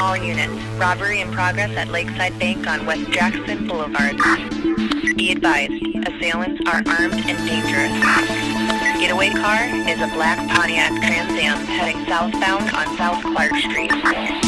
All units, robbery in progress at Lakeside Bank on West Jackson Boulevard. Be advised, assailants are armed and dangerous. Getaway car is a black Pontiac Trans Am heading southbound on South Clark Street.